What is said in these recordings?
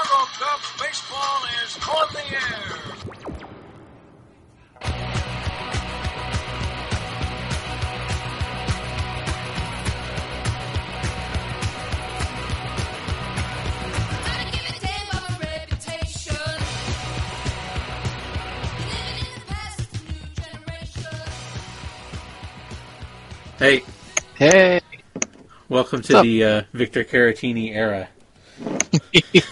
Chicago Cubs baseball is on the air. Gotta give it damn of a reputation. Living in the past, it's a new generation. Hey, Hey. welcome to the uh, Victor Caratini era.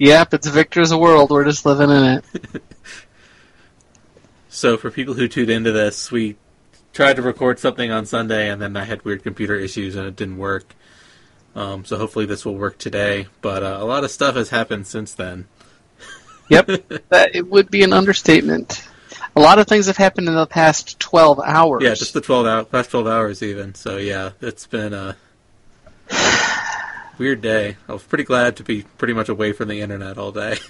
Yep, it's Victor's world. We're just living in it. So, for people who tuned into this, we tried to record something on Sunday, and then I had weird computer issues, and it didn't work. Um, so, hopefully, this will work today. But uh, a lot of stuff has happened since then. Yep. that it would be an understatement. A lot of things have happened in the past 12 hours. Yeah, just the twelve hour, past twelve hours, even. So, yeah, it's been a weird day. I was pretty glad to be pretty much away from the internet all day.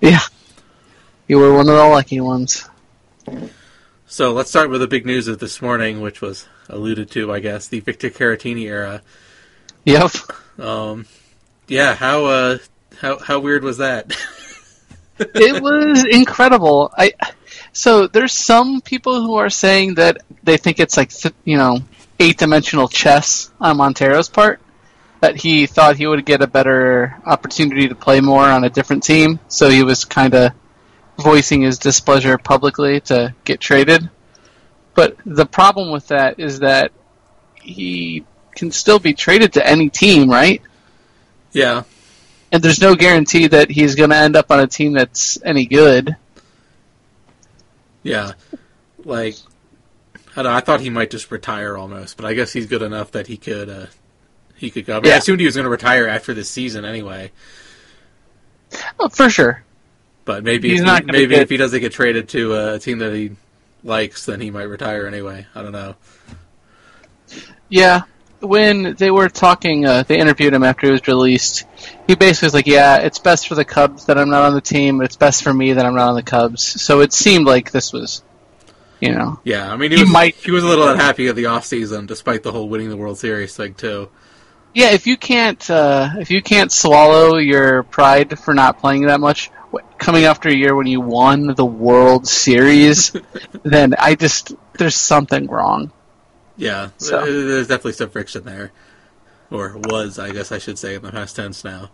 Yeah. You were one of the lucky ones. So let's start with the big news of this morning, which was alluded to, I guess, the Victor Caratini era. Yep. Um, yeah, how uh, how how weird was that? it was incredible. I so there's some people who are saying that they think it's like you know eight dimensional chess on Montero's part. That he thought he would get a better opportunity to play more on a different team, so he was kind of voicing his displeasure publicly to get traded. But the problem with that is that he can still be traded to any team, right? yeah, And there's no guarantee that he's going to end up on a team that's any good. yeah, like I, know, I thought he might just retire almost, but I guess he's good enough that he could uh, he could go. I, mean, I assumed he was going to retire after this season anyway, Oh, for sure. but maybe He's if, he, maybe if he doesn't get traded to a team that he likes, then he might retire anyway. I don't know. Yeah. When they were talking, uh, they interviewed him after he was released. He basically was like, "Yeah, it's best for the Cubs that I'm not on the team. But it's best for me that I'm not on the Cubs." So it seemed like this was, you know, Yeah, I mean he, He was might- he was a little unhappy at the off season, despite the whole winning the World Series thing too. Yeah. If you can't, uh, if you can't swallow your pride for not playing that much, coming after a year when you won the World Series, then I just there's something wrong. Yeah, So- there's definitely some friction there, or was, I guess I should say in the past tense now.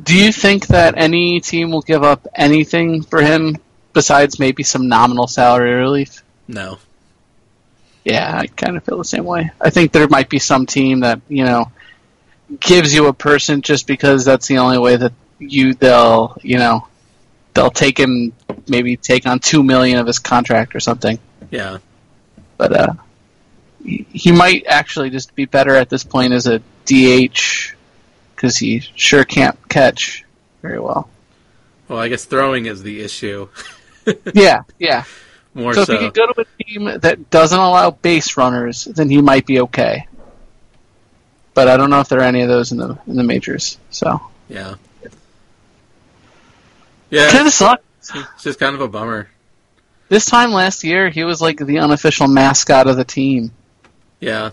Do you think that any team will give up anything for him besides maybe some nominal salary relief? No, Yeah, I kind of feel the same way. I think there might be some team that, you know, gives you a person just because that's the only way that you they'll, you know, they'll take him maybe take on 2 million of his contract or something. yeah, But uh he might actually just be better at this point as a DH cuz he sure can't catch very well. well, I guess throwing is the issue Yeah, yeah. More So so. if he could go to a team that doesn't allow base runners, then he might be okay. But I don't know if there are any of those in the in the majors. So yeah, yeah, kind of sucks. it's just kind of a bummer. This time last year, he was like the unofficial mascot of the team. Yeah,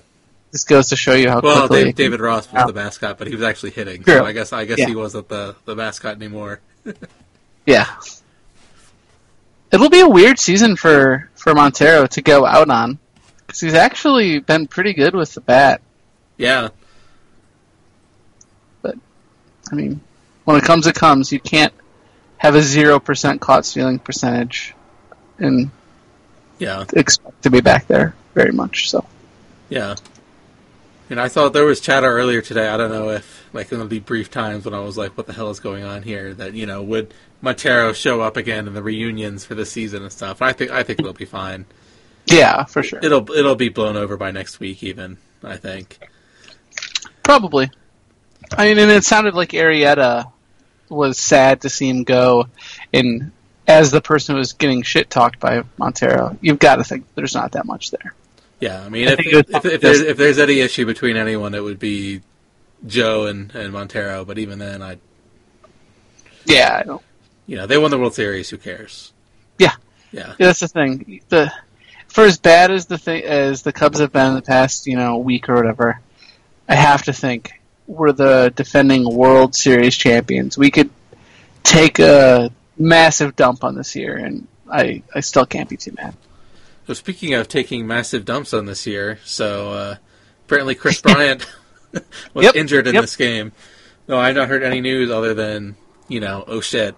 This goes to show you how well, quickly. Dave, David Ross was Yeah. the mascot, but he was actually hitting, True. so I guess I guess Yeah. he wasn't the the mascot anymore. Yeah. It'll be a weird season for for Montero to go out on because he's actually been pretty good with the bat. Yeah, But I mean, when it comes, it comes. You can't have a zero percent caught stealing percentage and yeah, expect to be back there very much. So yeah. And I thought there was chatter earlier today. I don't know if, like, in the brief times when I was like, "What the hell is going on here?" That you know, would Montero show up again in the reunions for the season and stuff? I think I think it'll be fine. yeah, for sure, It'll it'll be blown over by next week, even. I think. probably. I mean, and it sounded like Arrieta was sad to see him go, and as the person who was getting shit talked by Montero, you've got to think there's not that much there. Yeah, I mean, I if, think it was if, if, there's if there's any issue between anyone, it would be Joe and, and Montero. But even then, I Yeah, I don't. you know they won the World Series. Who cares? Yeah. Yeah, Yeah, that's the thing. The for as bad as the thing as the Cubs have been in the past, you know, week or whatever, I have to think we're the defending World Series champions, we could take a massive dump on this year, and I, I still can't be too mad. So speaking of taking massive dumps on this year, so uh, apparently Kris Bryant was Yep, injured in yep. this game. No, I've not heard any news other than you know, oh shit.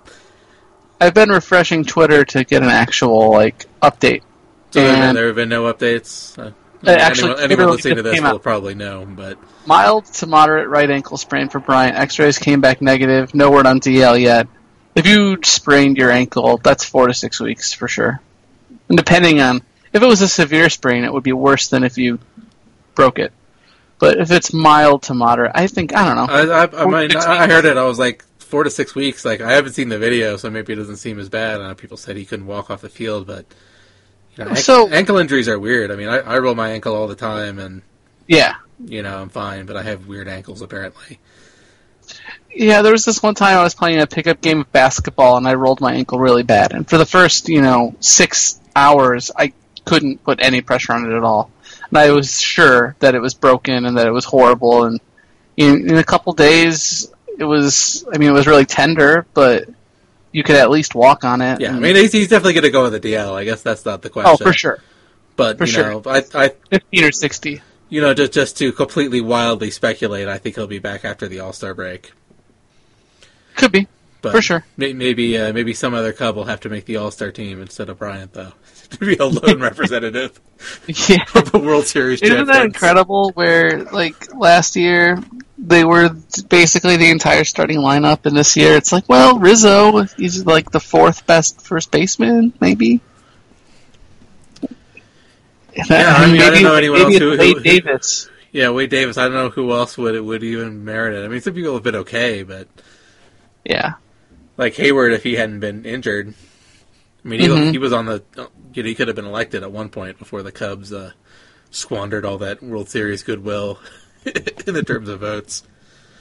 I've been refreshing Twitter to get an actual like update. So there, And- there have been no updates. Uh, Uh, actually, anyone, anyone listening to this came out. will probably know, but Mild to moderate right ankle sprain for Bryant. X-rays came back negative. No word on DL yet. If you sprained your ankle, that's four to six weeks for sure. And depending on if it was a severe sprain, it would be worse than if you broke it. But if it's mild to moderate, I think I don't know. I, I, I, mean, I heard it. I was like four to six weeks. Like I haven't seen the video, so maybe it doesn't seem as bad. I know people said he couldn't walk off the field, but you know, So- ankle injuries are weird. I mean, I, I roll my ankle all the time, and yeah, you know I'm fine, but I have weird ankles apparently. yeah. There was this one time I was playing a pickup game of basketball and I rolled my ankle really bad. And for the first, you know, six hours, I couldn't put any pressure on it at all. And I was sure that it was broken and that it was horrible. And in, in a couple days, it was. I mean, it was really tender, but you could at least walk on it. Yeah, I mean he's, he's definitely going to go with the DL. I guess that's not the question. oh, for sure, But for you sure. know, I, I fifteen or sixty. you know just just to completely wildly speculate, I think he'll be back after the All Star break. Could be But for sure. may- Maybe uh, maybe some other Cub will have to make the All Star team instead of Bryant though to be a lone representative Yeah. of the World Series. Isn't that incredible? Where like last year they were basically the entire starting lineup, and this year it's like, well, Rizzo, he's like the fourth best first baseman, maybe. Yeah, I mean, I don't know anyone maybe else who- Wade who- Davis. Yeah, Wade Davis. I don't know who else would would even merit it. I mean, some people have been okay, but Yeah, like Heyward, if he hadn't been injured, I mean, he, Mhm. he was on the. You know, he could have been elected at one point before the Cubs uh, squandered all that World Series goodwill in the terms of votes.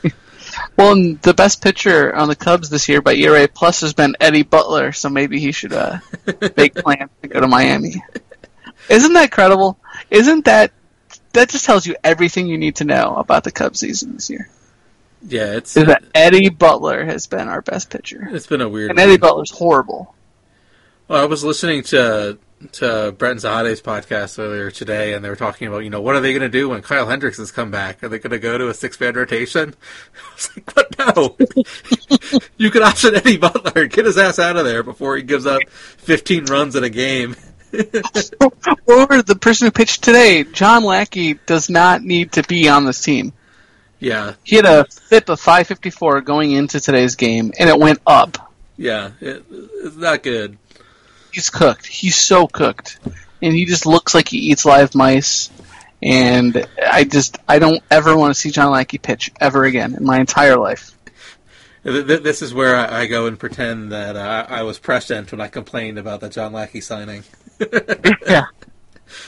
well, and the best pitcher on the Cubs this year by ERA plus has been Eddie Butler, so maybe he should uh, make plans to go to Miami. Isn't that credible? Isn't that that just tells you everything you need to know about the Cubs season this year? Yeah, it's is that Eddie Butler has been our best pitcher. it's been a weird. And Eddie Butler's horrible. Well, I was listening to to Brett and Zahade's podcast earlier today, and they were talking about, you know, what are they going to do when Kyle Hendricks has come back? Are they going to go to a six man rotation? I was like, but no. you could option Eddie Butler, get his ass out of there before he gives up 15 runs in a game. Or the person who pitched today, John Lackey, does not need to be on this team. Yeah, He had a FIP of 554 going into today's game, and it went up. yeah, it, it's not good. He's cooked. He's so cooked. And he just looks like he eats live mice. And I just, I don't ever want to see John Lackey pitch ever again in my entire life. Th- th- This is where I I go and pretend that uh, I was prescient when I complained about the John Lackey signing. Yeah.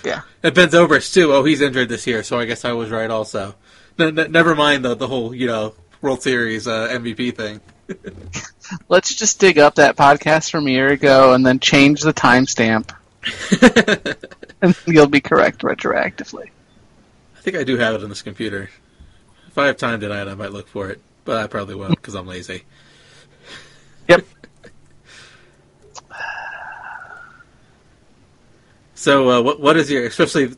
Yeah. And Ben Zobrist too. Oh, he's injured this year, so I guess I was right also. N- n- never mind the the whole you know World Series uh, MVP thing. Let's just dig up that podcast from a year ago and then change the timestamp. and you'll be correct retroactively. I think I do have it on this computer. If I have time tonight, I might look for it, but I probably won't because I'm lazy. Yep. So, uh, what what is your especially?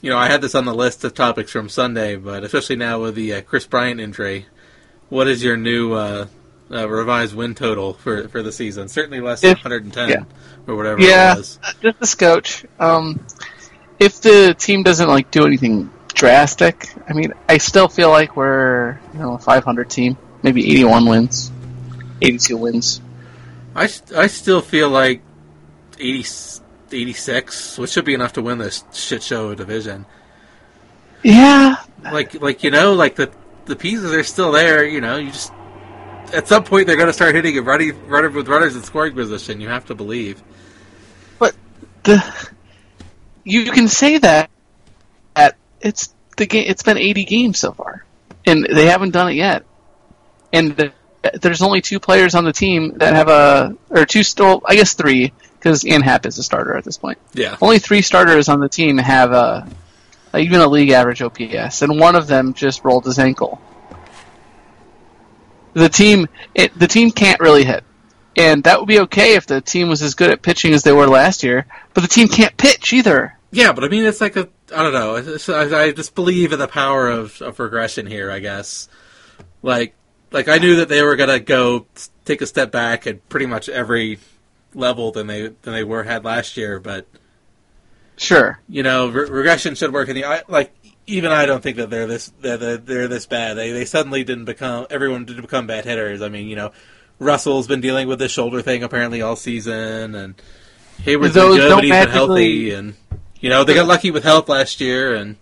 You know, I had this on the list of topics from Sunday, but especially now with the uh, Kris Bryant injury, what is your new uh, uh, revised win total for for the season? Certainly less than If- 110 yeah. or whatever Yeah. it was. Just a scotch. Um, if the team doesn't like do anything drastic, I mean, I still feel like we're you know a 500 team, maybe 81 wins, 82 wins. I, I still feel like 80, 86, which should be enough to win this shit show division. Yeah, Like like you know, like the the pieces are still there. You know, you just at some point they're going to start hitting a running runner with runners in scoring position. You have to believe. But the you can say that at it's the game. It's been 80 games so far, and they haven't done it yet. And the, there's only two players on the team that have a or two still, I guess three, because Ian Happ is a starter at this point. Yeah, Only three starters on the team have a even a league average OPS, and one of them just rolled his ankle. The team, it, the team can't really hit, and that would be okay if the team was as good at pitching as they were last year. But the team can't pitch either. Yeah, but I mean, it's like a I don't know. I, I just believe in the power of, of regression here. I guess, like, like I knew that they were gonna go take a step back at pretty much every level than they than they were had last year. But Sure, you know, re- regression should work in the like. Even I don't think that they're this that they're, they're this bad. They they suddenly didn't become everyone didn't become bad hitters. I mean, you know, Russell's been dealing with this shoulder thing apparently all season, and Heyward's been good, but he's been healthy, and you know they got lucky with health last year, and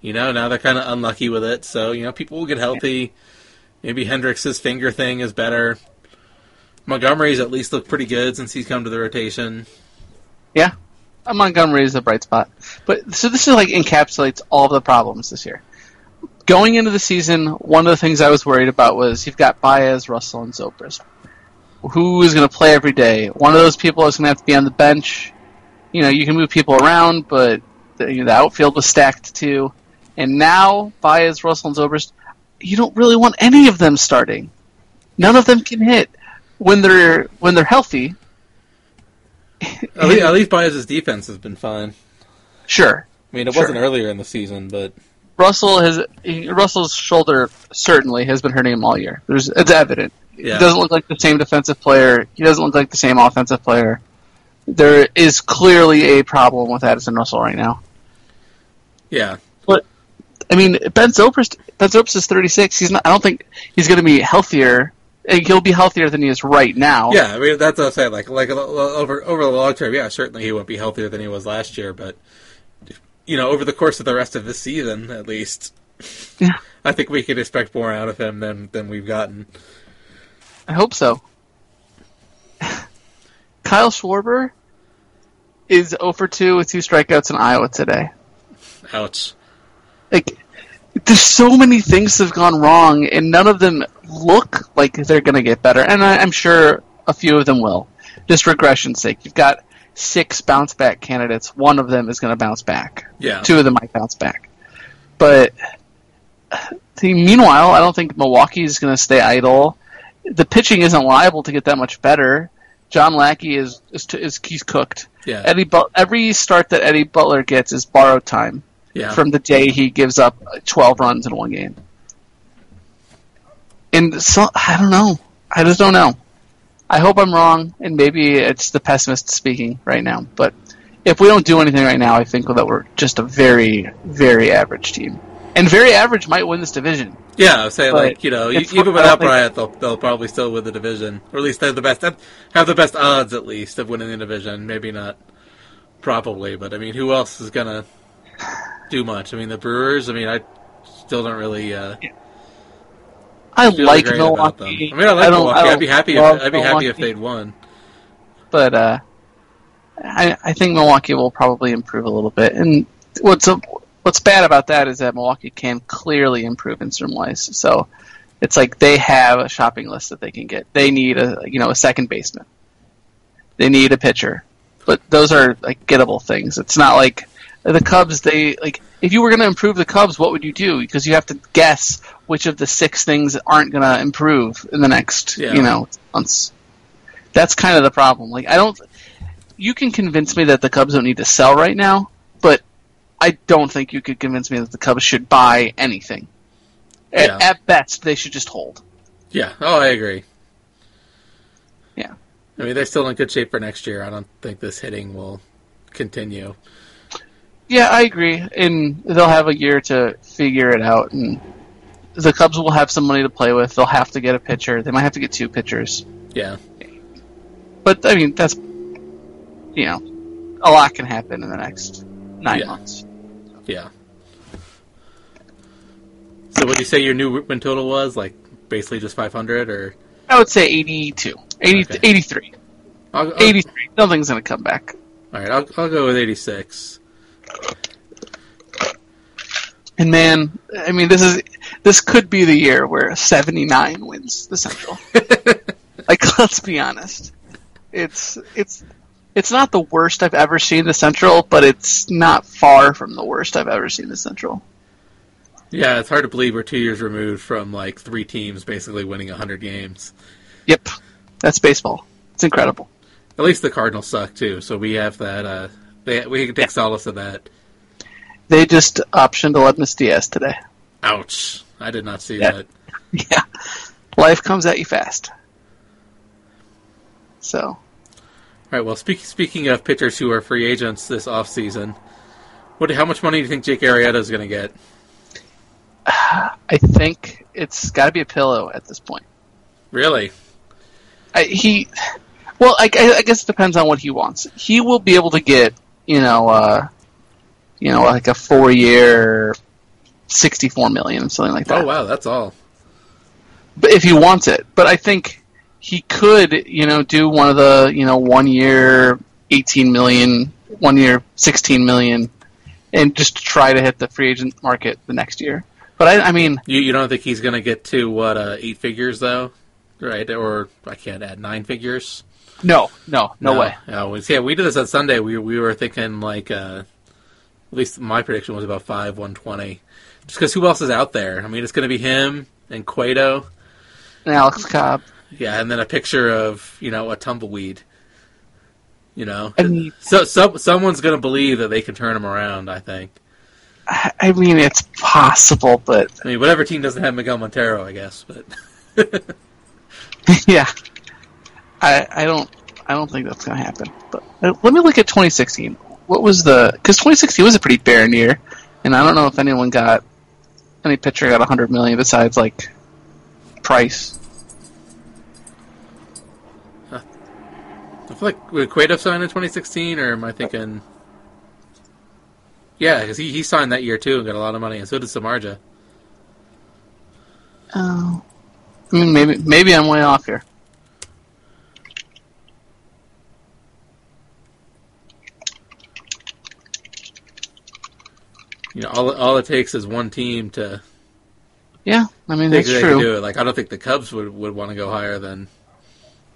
you know now they're kind of unlucky with it. So you know people will get healthy. Maybe Hendricks's finger thing is better. Montgomery's at least looked pretty good since he's come to the rotation. yeah. Uh, Montgomery is a bright spot, but so this is like encapsulates all the problems this year. Going into the season, one of the things I was worried about was you've got Baez, Russell, and Zobrist. Who is going to play every day? One of those people is going to have to be on the bench. You know, you can move people around, but the, you know, the outfield was stacked too. And now Baez, Russell, and Zobrist, you don't really want any of them starting. None of them can hit when they're when they're healthy. At least, at least Baez's defense has been fine. Sure, I mean, it Sure. wasn't earlier in the season, but Russell has he, Russell's shoulder certainly has been hurting him all year. There's it's evident. yeah, He doesn't look like the same defensive player. He doesn't look like the same offensive player. There is clearly a problem with Addison Russell right now. yeah, but I mean, Ben Zobrist, Ben Zobrist is 36. He's not. I don't think he's going to be healthier. He'll be healthier than he is right now. yeah. I mean, that's what I'm saying. Like, like over over the long term, yeah, certainly he won't be healthier than he was last year, but you know, over the course of the rest of the season, at least, Yeah. I think we can expect more out of him than than we've gotten. I hope so. Kyle Schwarber is 0 for 2 with two strikeouts in Iowa today. Ouch. like there's so many things that have gone wrong and none of them look like they're going to get better and I, i'm sure a few of them will just regression's sake you've got six bounce back candidates one of them is going to bounce back Yeah. two of them might bounce back but the, meanwhile i don't think milwaukee is going to stay idle the pitching isn't liable to get that much better john lackey is is, is he's cooked Yeah. eddie but every start that eddie butler gets is borrowed time Yeah. from the day he gives up 12 runs in one game. And so, I don't know. I just don't know. I hope I'm wrong, and maybe it's the pessimist speaking right now. But if we don't do anything right now, I think that we're just a very, very average team. And very average might win this division. Yeah, I But like you know, even without Bryant, they'll they'll probably still win the division, or at least they have the best have the best odds at least of winning the division. Maybe not probably, but I mean, who else is gonna do much? I mean, the Brewers. I mean, I still don't really uh, I like great about them. Milwaukee. I mean, I like don't- Milwaukee. I'd be happy. If, I'd be happy if they'd won. But uh, I, I think Milwaukee will probably improve a little bit. And what's a, what's bad about that is that Milwaukee can clearly improve instrument wise. So it's like they have a shopping list that they can get. They need a you know a second baseman. They need a pitcher. But those are like gettable things. It's not like the Cubs. They like if you were going to improve the Cubs, what would you do? Because you have to guess which of the six things aren't going to improve in the next Yeah. you know months. That's kind of the problem. Like I don't. You can convince me that the Cubs don't need to sell right now, but I don't think you could convince me that the Cubs should buy anything. At, Yeah. at best, they should just hold. Yeah. Oh, I agree. Yeah. I mean, they're still in good shape for next year. I don't think this hitting will continue. Yeah, I agree. And they'll have a year to figure it out. And the Cubs will have some money to play with. They'll have to get a pitcher. They might have to get two pitchers. Yeah. But I mean, that's you know, a lot can happen in the next nine Yeah. months. Yeah. So, would you say your new win total was like basically just 500, or I would say 82, 80, Okay. 83, I'll, I'll, 83. Nothing's going to come back. All right, I'll, I'll go with 86. And man, I mean, this is this could be the year where 79 wins the Central. like, let's be honest. It's it's it's not the worst I've ever seen the Central, but it's not far from the worst I've ever seen the Central. Yeah, it's hard to believe we're two years removed from like three teams basically winning hundred games. Yep, that's baseball. It's incredible. At least the Cardinals suck too, so we have that. Uh, they, we can take solace in that. They just optioned Aledmys Diaz today. Ouch! I did not see Yeah. that. Yeah, life comes at you fast. So All right. Well, speak, speaking of pitchers who are free agents this offseason, what? How much money do you think Jake Arrieta is going to get? I think it's got to be a pillow at this point. Really? I, he, well, I, I guess it depends on what he wants. He will be able to get, you know, uh, you know, like a four-year, sixty-four million, something like that. Oh wow, that's all. But if he wants it, but I think he could, you know, do one of the, you know, one-year, eighteen million, one-year, sixteen million, and just try to hit the free agent market the next year. But I, I mean, You you don't think he's going to get to what uh, eight figures though, right? Or I can't add nine figures. No, no, no, way. No, it's- yeah, we did this on Sunday. We we were thinking like uh, at least my prediction was about five one twenty. Just because who else is out there? I mean, it's going to be him and Cueto. And Alex Cobb. Yeah, and then a picture of you know a tumbleweed. You know, I mean, so, so someone's going to believe that they can turn him around. I think. I I mean, it's possible, but I mean, whatever team doesn't have Miguel Montero, I guess. But yeah, I I don't I don't think that's gonna happen. But uh, let me look at 2016. What was the? Because 2016 was a pretty barren year, and I don't know if anyone got any pitcher got 100 million besides like Price. I feel like would Cueto sign in 2016, or am I thinking? Yeah, because he, he signed that year too and got a lot of money, and so did Samardzija. Oh, I mean maybe maybe I'm way off here. You know, all all it takes is one team to Yeah, I mean that's they can true. do it. Like I don't think the Cubs would, would want to go higher than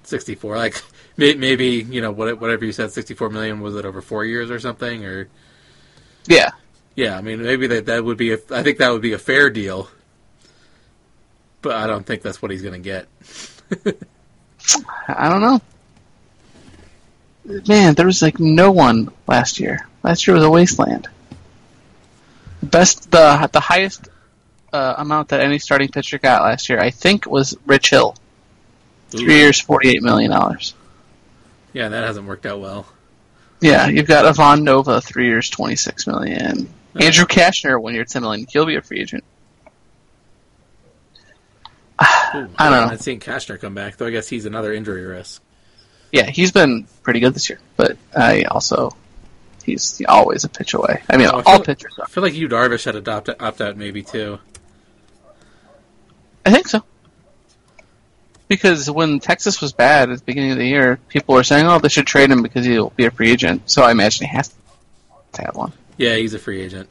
64. Like may- maybe you know what- whatever you said, 64 million was it over four years or something? Or Yeah, yeah, I mean maybe that that would be a, I think that would be a fair deal, but I don't think that's what he's going to get. I don't know. Man, there was like no one last year. Last year was a wasteland. Best the the highest uh, amount that any starting pitcher got last year, I think, was Rich Hill. Ooh. Three years, forty-eight million dollars. Yeah, that hasn't worked out well. Yeah, you've got Ivan Nova, three years, twenty-six million. Andrew Cashner, one year, ten million. He'll be a free agent. Ooh, I don't know. I've seen Cashner come back, though. I guess he's another injury risk. Yeah, he's been pretty good this year, but I also he's always a pitch away. I mean, Oh, I all feel- pitchers are. I feel like you Darvish had adopt opt out maybe too. I think so. Because when Texas was bad at the beginning of the year, people were saying, "Oh, they should trade him because he'll be a free agent." So I imagine he has to have one. Yeah, he's a free agent.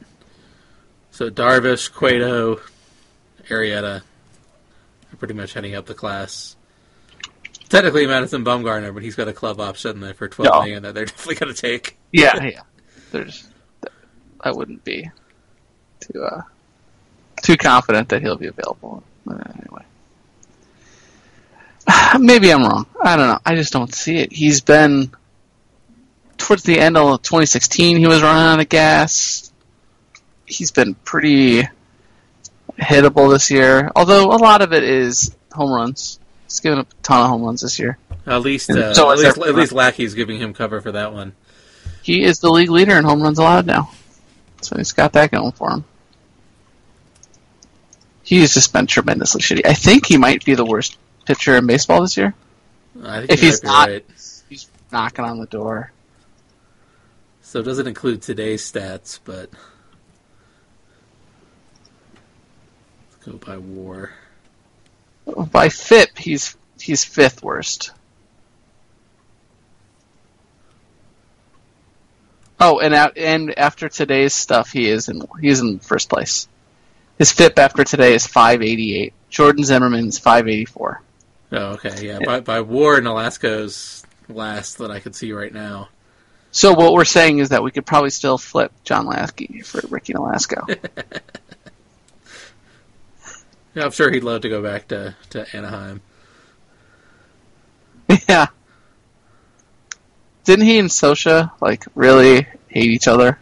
So Darvish, Cueto, Arrieta are pretty much heading up the class. Technically Madison Bumgarner, but he's got a club option there for twelve No. million that they're definitely going to take. Yeah, yeah. There's, I wouldn't be too uh, too confident that he'll be available. Uh, anyway, maybe I'm wrong. I don't know. I just don't see it. He's been towards the end of 2016. He was running out of gas. He's been pretty hittable this year, although a lot of it is home runs. He's given up a ton of home runs this year. At least, uh, so at least, at least Lackey's giving him cover for that one. He is the league leader in home runs allowed now. So he's got that going for him. He's just been tremendously shitty. I think he might be the worst pitcher in baseball this year. I think If you he's not- right. He's knocking on the door. So it doesn't include today's stats, but let's go by WAR. By FIP, he's he's fifth worst. Oh, and out, and after today's stuff, he is in he's in first place. His FIP after today is 588. Jordan Zimmermann's 584. Oh, okay, yeah. By, by WAR, Nolasco's last that I could see right now. So what we're saying is that we could probably still flip John Lackey for Ricky Nolasco. Yeah, I'm sure he'd love to go back to, to Anaheim. Yeah. Didn't he and Scioscia like really hate each other?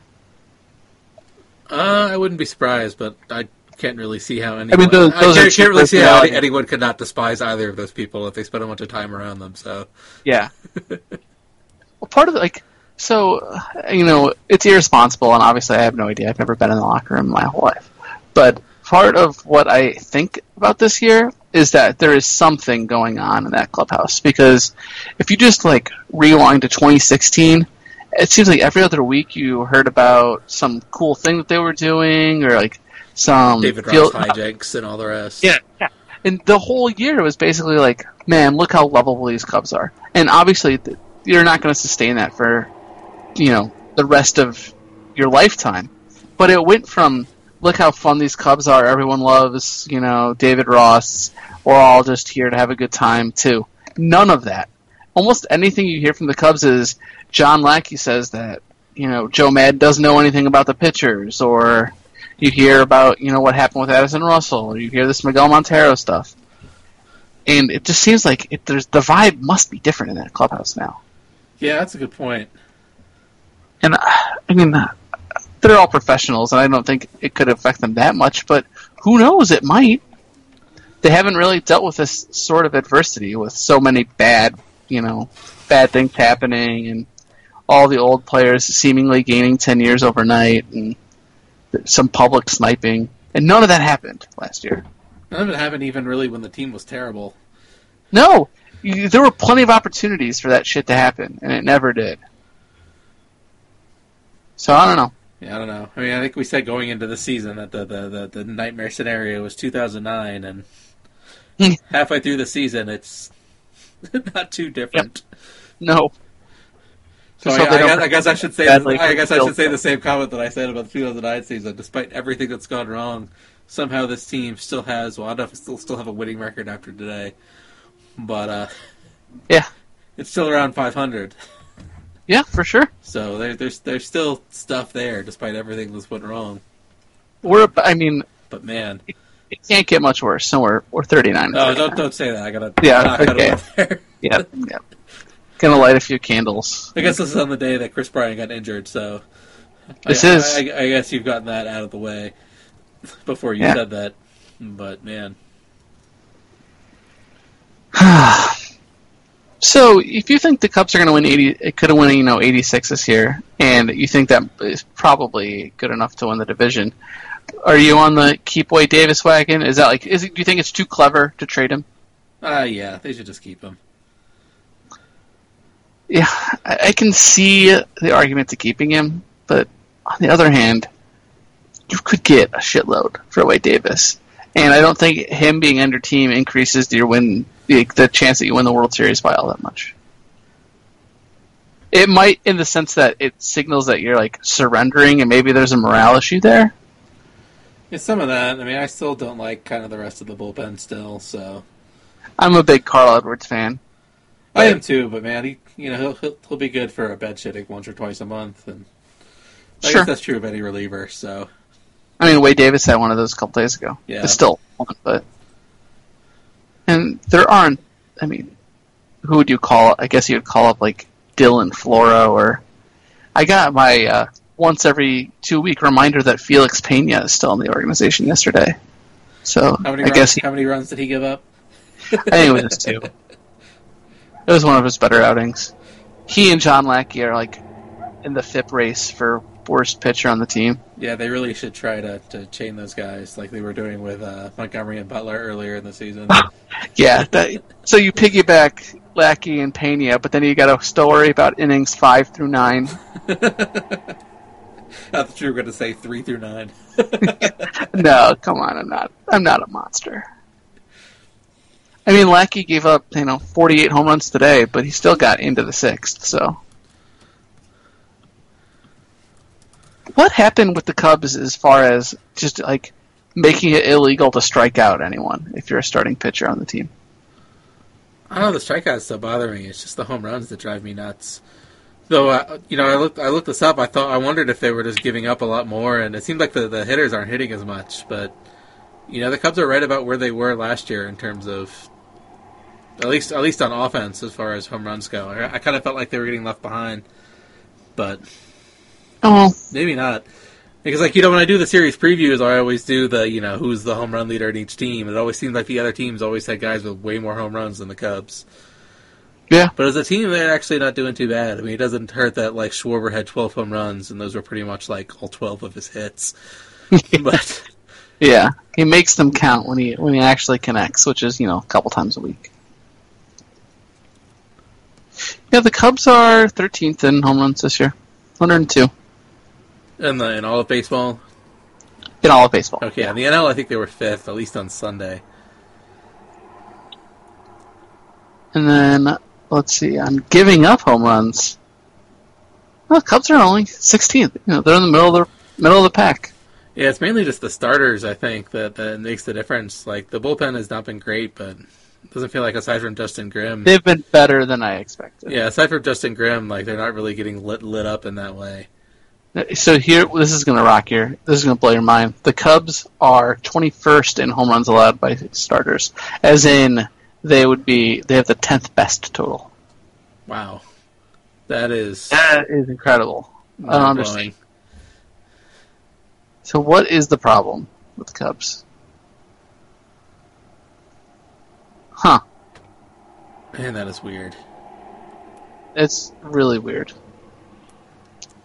Uh, I wouldn't be surprised, but I can't really see how anyone. mean, those- I can't, are can't really see how anyone could not despise either of those people if they spent a bunch of time around them. So Yeah. well, part of it, like, so you know, it's irresponsible, and obviously, I have no idea. I've never been in the locker room my whole life, but part of what I think about this year is that there is something going on in that clubhouse. Because if you just like rewind to 2016, it seems like every other week you heard about some cool thing that they were doing, or like some David Ross field- hijinks and all the rest. yeah, yeah. And the whole year was basically like, man, look how lovable these Cubs are. And obviously, th- you're not going to sustain that for, you know, the rest of your lifetime. But it went from, look how fun these Cubs are, everyone loves, you know, David Ross, we're all just here to have a good time, too. None of that. Almost anything you hear from the Cubs is John Lackey says that, you know, Joe Mad doesn't know anything about the pitchers, or you hear about you know what happened with Addison Russell, or you hear this Miguel Montero stuff, and it just seems like it, there's the vibe must be different in that clubhouse now. yeah, that's a good point. And uh, I mean, they're all professionals, and I don't think it could affect them that much. But who knows? It might. They haven't really dealt with this sort of adversity with so many bad, you know, bad things happening, and all the old players seemingly gaining ten years overnight, and some public sniping, and none of that happened last year. None of it happened even really when the team was terrible. No, you, there were plenty of opportunities for that shit to happen, and it never did. So I don't know. Yeah, I don't know. I mean, I think we said going into the season that the the, the, the nightmare scenario was 2009, and halfway through the season, it's not too different. No, So I, I, guess, I guess I should say badly I guess I should say the same comment that I said about the 2009 season. Despite everything that's gone wrong, somehow this team still has. Well, I don't know if still still have a winning record after today, but uh, yeah, it's still around 500. yeah, for sure. So there, there's there's still stuff there, despite everything that's went wrong. We're, I mean, But man, it can't get much worse. So we're we're 39. oh, don't don't say that. I gotta Yeah, okay. Yeah, yeah. Gonna light a few candles. I guess this is on the day that Kris Bryant got injured, so This I, is. I, I guess you've gotten that out of the way before you Yeah. said that. But man, So, if you think the Cubs are going to win 80, it could have won, you know, 86 this year, and you think that is probably good enough to win the division, are you on the keep Wade Davis wagon? Is that like, is it, do you think it's too clever to trade him? uh, yeah, they should just keep him. Yeah, I, I can see the argument to keeping him, but on the other hand, you could get a shitload for Wade Davis, and I don't think him being under team increases your win the, the chance that you win the World Series by all that much. It might, in the sense that it signals that you're like surrendering, and maybe there's a morale issue there. It's some of that. I mean, I still don't like kind of the rest of the bullpen still, so I'm a big Carl Edwards fan. I am too. But man, he you know he'll he'll, he'll be good for a bed shitting once or twice a month, and I Sure. guess that's true of any reliever. So I mean, Wade Davis had one of those a couple days ago. Yeah. It's still one, but and there aren't. I mean, who would you call? I guess you would call up like Dylan Floro or. I got my uh, once every two week reminder that Felix Pena is still in the organization yesterday. So how many I runs, guess he, how many runs did he give up? I think it was two. It was one of his better outings. He and John Lackey are like in the FIP race for worst pitcher on the team. Yeah, they really should try to, to chain those guys like they were doing with uh, Montgomery and Butler earlier in the season. Yeah, that, so you piggyback Lackey and Pena, but then you got a story about innings five through nine. I thought you were going to say three through nine. No, come on, I'm not. I'm not a monster. I mean, Lackey gave up you know 48 home runs today, but he still got into the sixth. So, what happened with the Cubs as far as just like making it illegal to strike out anyone if you're a starting pitcher on the team? I don't know. The strikeouts still bother me. It's just the home runs that drive me nuts. Though, uh, you know, I looked I looked this up. I thought I wondered if they were just giving up a lot more, and it seemed like the, the hitters aren't hitting as much. But You know, the Cubs are right about where they were last year in terms of at least at least on offense as far as home runs go. I, I kind of felt like they were getting left behind, but Oh, maybe not. Because like you know, when I do the series previews, I always do the you know who's the home run leader in each team. It always seems like the other teams always had guys with way more home runs than the Cubs. yeah. But as a team, they're actually not doing too bad. I mean, it doesn't hurt that like Schwarber had 12 home runs, and those were pretty much like all 12 of his hits. but Yeah, he makes them count when he when he actually connects, which is you know a couple times a week. Yeah, the Cubs are 13th in home runs this year, 102 in the in all of baseball, in all of baseball. okay, in the NL, I think they were fifth, at least on Sunday. And then let's see, I'm giving up home runs, well, Cubs are only 16th. You know, they're in the middle of the middle of the pack. Yeah, it's mainly just the starters, I think, that, that makes the difference. Like the bullpen has not been great, but it doesn't feel like aside from Justin Grimm. They've been better than I expected. Yeah, aside from Justin Grimm, like they're not really getting lit lit up in that way. So here, this is going to rock your, this is going to blow your mind. The Cubs are 21st in home runs allowed by starters, as in they would be, they have the 10th best total. Wow, that is That is incredible. I don't understand. So what is the problem with the Cubs? Huh. Man, that is weird. It's really weird.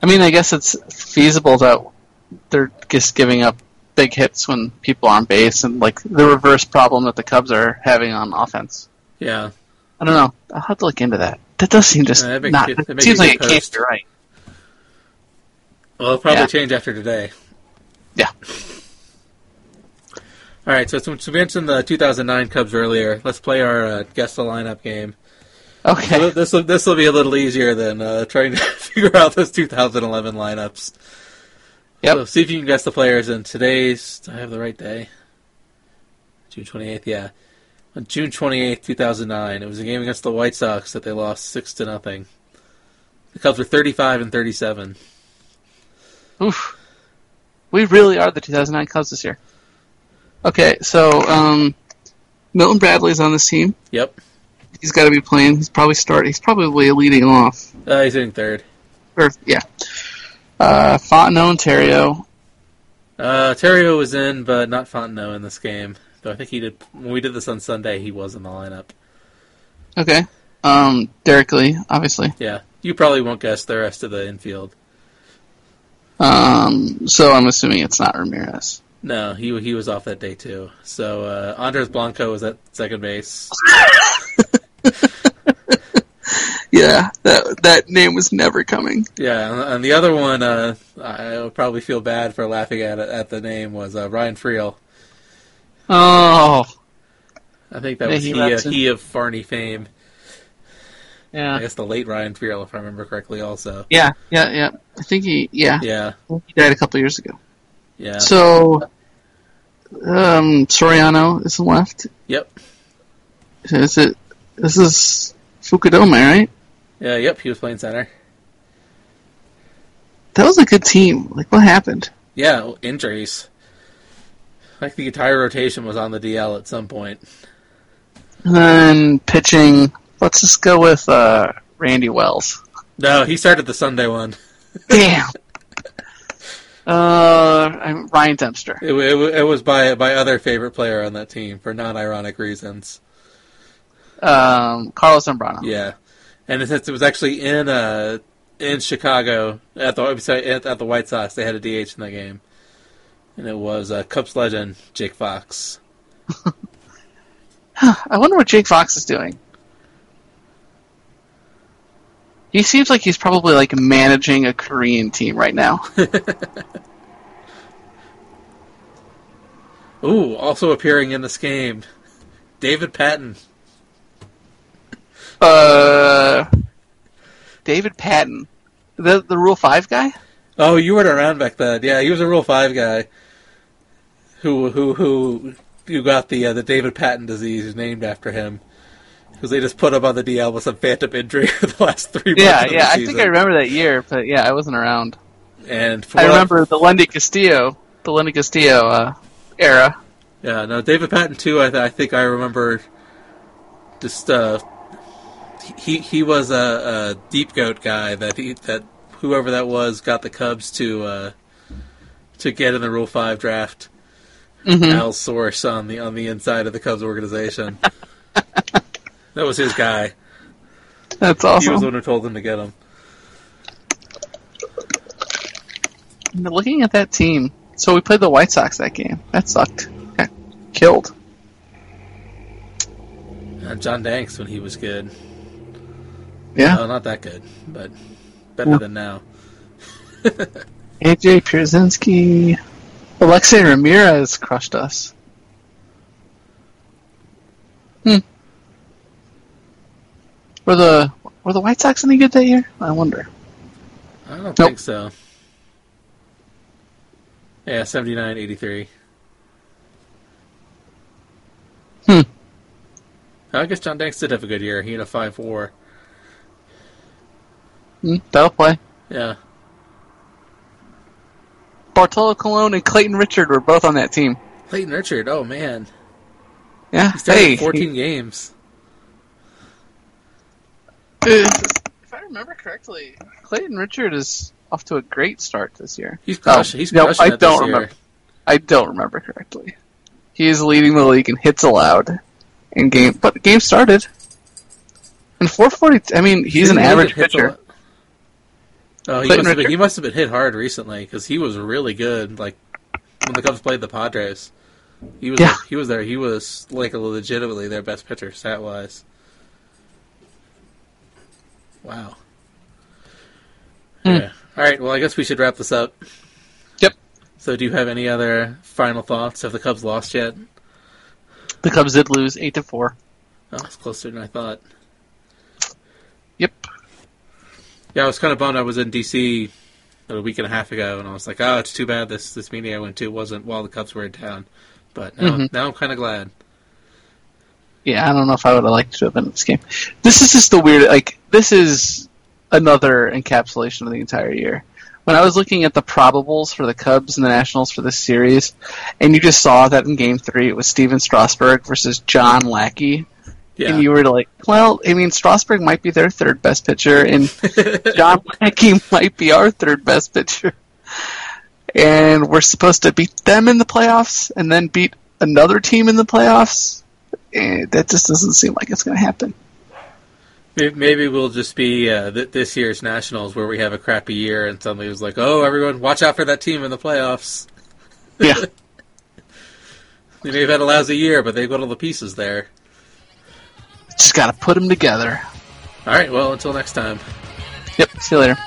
I mean, I guess it's feasible that they're just giving up big hits when people are on base, and like the reverse problem that the Cubs are having on offense. Yeah, I don't know. I'll have to look into that. That does seem just Yeah, not. good- It seems like it can't be right. well, it'll probably Yeah. change after today. Yeah. All right, so since we mentioned the 2009 Cubs earlier, let's play our uh, guess the lineup game. Okay. This will this will be a little easier than uh, trying to figure out those 2011 lineups. Yep. So see if you can guess the players. And today's do I have the right day? June 28th. Yeah, on June 28th, 2009, it was a game against the White Sox that they lost six to nothing. The Cubs were 35 and 37. Oof. We really are the 2009 Cubs this year. Okay, so um, Milton Bradley's on this team. Yep, He's got to be playing. He's probably start. He's probably leading off. uh, he's in third. Or yeah. Uh, Fontenot, Ontario. Uh, Theriot was in, but not Fontenot in this game. Though I think he did when we did this on Sunday. He was in the lineup. Okay. Um, Derrek Lee, obviously. Yeah, you probably won't guess the rest of the infield. Um, so I'm assuming it's not Ramirez. No, he he was off that day too. So uh, Andres Blanco was at second base. Yeah, that that name was never coming. Yeah, and- and the other one, uh, I would probably feel bad for laughing at it, at the name was uh, Ryan Freel. Oh, I think that was he he, uh, he of Farney fame. Yeah, I guess the late Ryan Freel, if I remember correctly, also. yeah, yeah, yeah. I think he, yeah, Yeah, he died a couple years ago. yeah, So, um, Soriano is left. yep, Is it? This is Fukudome, right? yeah, yep. He was playing center. That was a good team. Like, what happened? Yeah, injuries. Like the entire rotation was on the DL at some point. And then pitching. Let's just go with uh, Randy Wells. No, he started the Sunday one. Damn. Uh, I'm Ryan Dempster. It, it, it was by by other favorite player on that team for non-ironic reasons. Um, Carlos Zambrano. Yeah, and since it was actually in uh in Chicago at the sorry, at, at the White Sox, they had a DH in that game, and it was uh, Cubs legend Jake Fox. I wonder what Jake Fox is doing. He seems like he's probably like managing a Korean team right now. Ooh, also appearing in this game, David Patton. Uh, David Patton, the the Rule Five guy. Oh, you weren't around back then. Yeah, he was a Rule Five guy. Who who who who got the uh, the David Patton disease named after him because they just put him on the DL with some phantom injury for the last three months. Yeah, yeah. I think I remember that year, but yeah, I wasn't around. And for I remember the Lendy Castillo, the Lendy Castillo uh, era. Yeah, no, David Patton too. I, th- I think I remember just uh, he he was a, a deep goat guy that he that whoever that was got the Cubs to uh, to get in the Rule Five draft. Al's source on the on the inside of the Cubs organization. that was his guy. That's awesome. He was the one who told him to get him. Looking at that team, so we played the White Sox that game. That sucked. Got killed. Uh, John Danks when he was good. Yeah. No, not that good, but better Yeah. than now. AJ Pierzynski. Alexei Ramirez crushed us. Hmm. Were the were the White Sox any good that year? I wonder. I don't Nope. think so. Yeah, 79, 83. Hmm. I guess John Danks did have a good year. He had a 5 4. Hmm, that'll play. Yeah. Bartolo Colon and Clayton Richard were both on that team. Clayton Richard, oh man. Yeah. He started Hey, 14 games. if I remember correctly, Clayton Richard is off to a great start this year. He's crushing, he's no, crushing I don't this year. remember. I don't remember correctly. He is leading the league in hits allowed in game, but the game started. And 440. I mean, he's an average get hit pitcher. Oh, he Clayton must, have been, he must have been hit hard recently because he was really good. Like when the Cubs played the Padres, he was Yeah. he was there. He was like legitimately their best pitcher stat wise. Wow. Hmm. Yeah. All right. Well, I guess we should wrap this up. Yep. So, do you have any other final thoughts? Have the Cubs lost yet? The Cubs did lose eight to four. Oh, it's closer than I thought. Yep. Yeah, I was kind of bummed. I was in DC a week and a half ago, and I was like, "Oh, it's too bad this this meeting I went to wasn't while the Cubs were in town." But now, Mhm. now I'm kind of glad. Yeah, I don't know if I would have liked to have been in this game. This is just the weird. Like, this is another encapsulation of the entire year. When I was looking at the probables for the Cubs and the Nationals for this series, and you just saw that in Game Three, it was Stephen Strasburg versus John Lackey, Yeah, and you were like, "Well, I mean, Strasburg might be their third best pitcher, and John Lackey might be our third best pitcher." And we're supposed to beat them in the playoffs, and then beat another team in the playoffs. Eh, that just doesn't seem like it's going to happen. Maybe we'll just be uh, th- this year's Nationals where we have a crappy year, and somebody was like, "Oh, everyone, watch out for that team in the playoffs." Yeah. They may have had a lousy year, but they've got all the pieces there. Just got to put them together. All right. Well, until next time. Yep. See you later.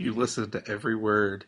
You listen to every word.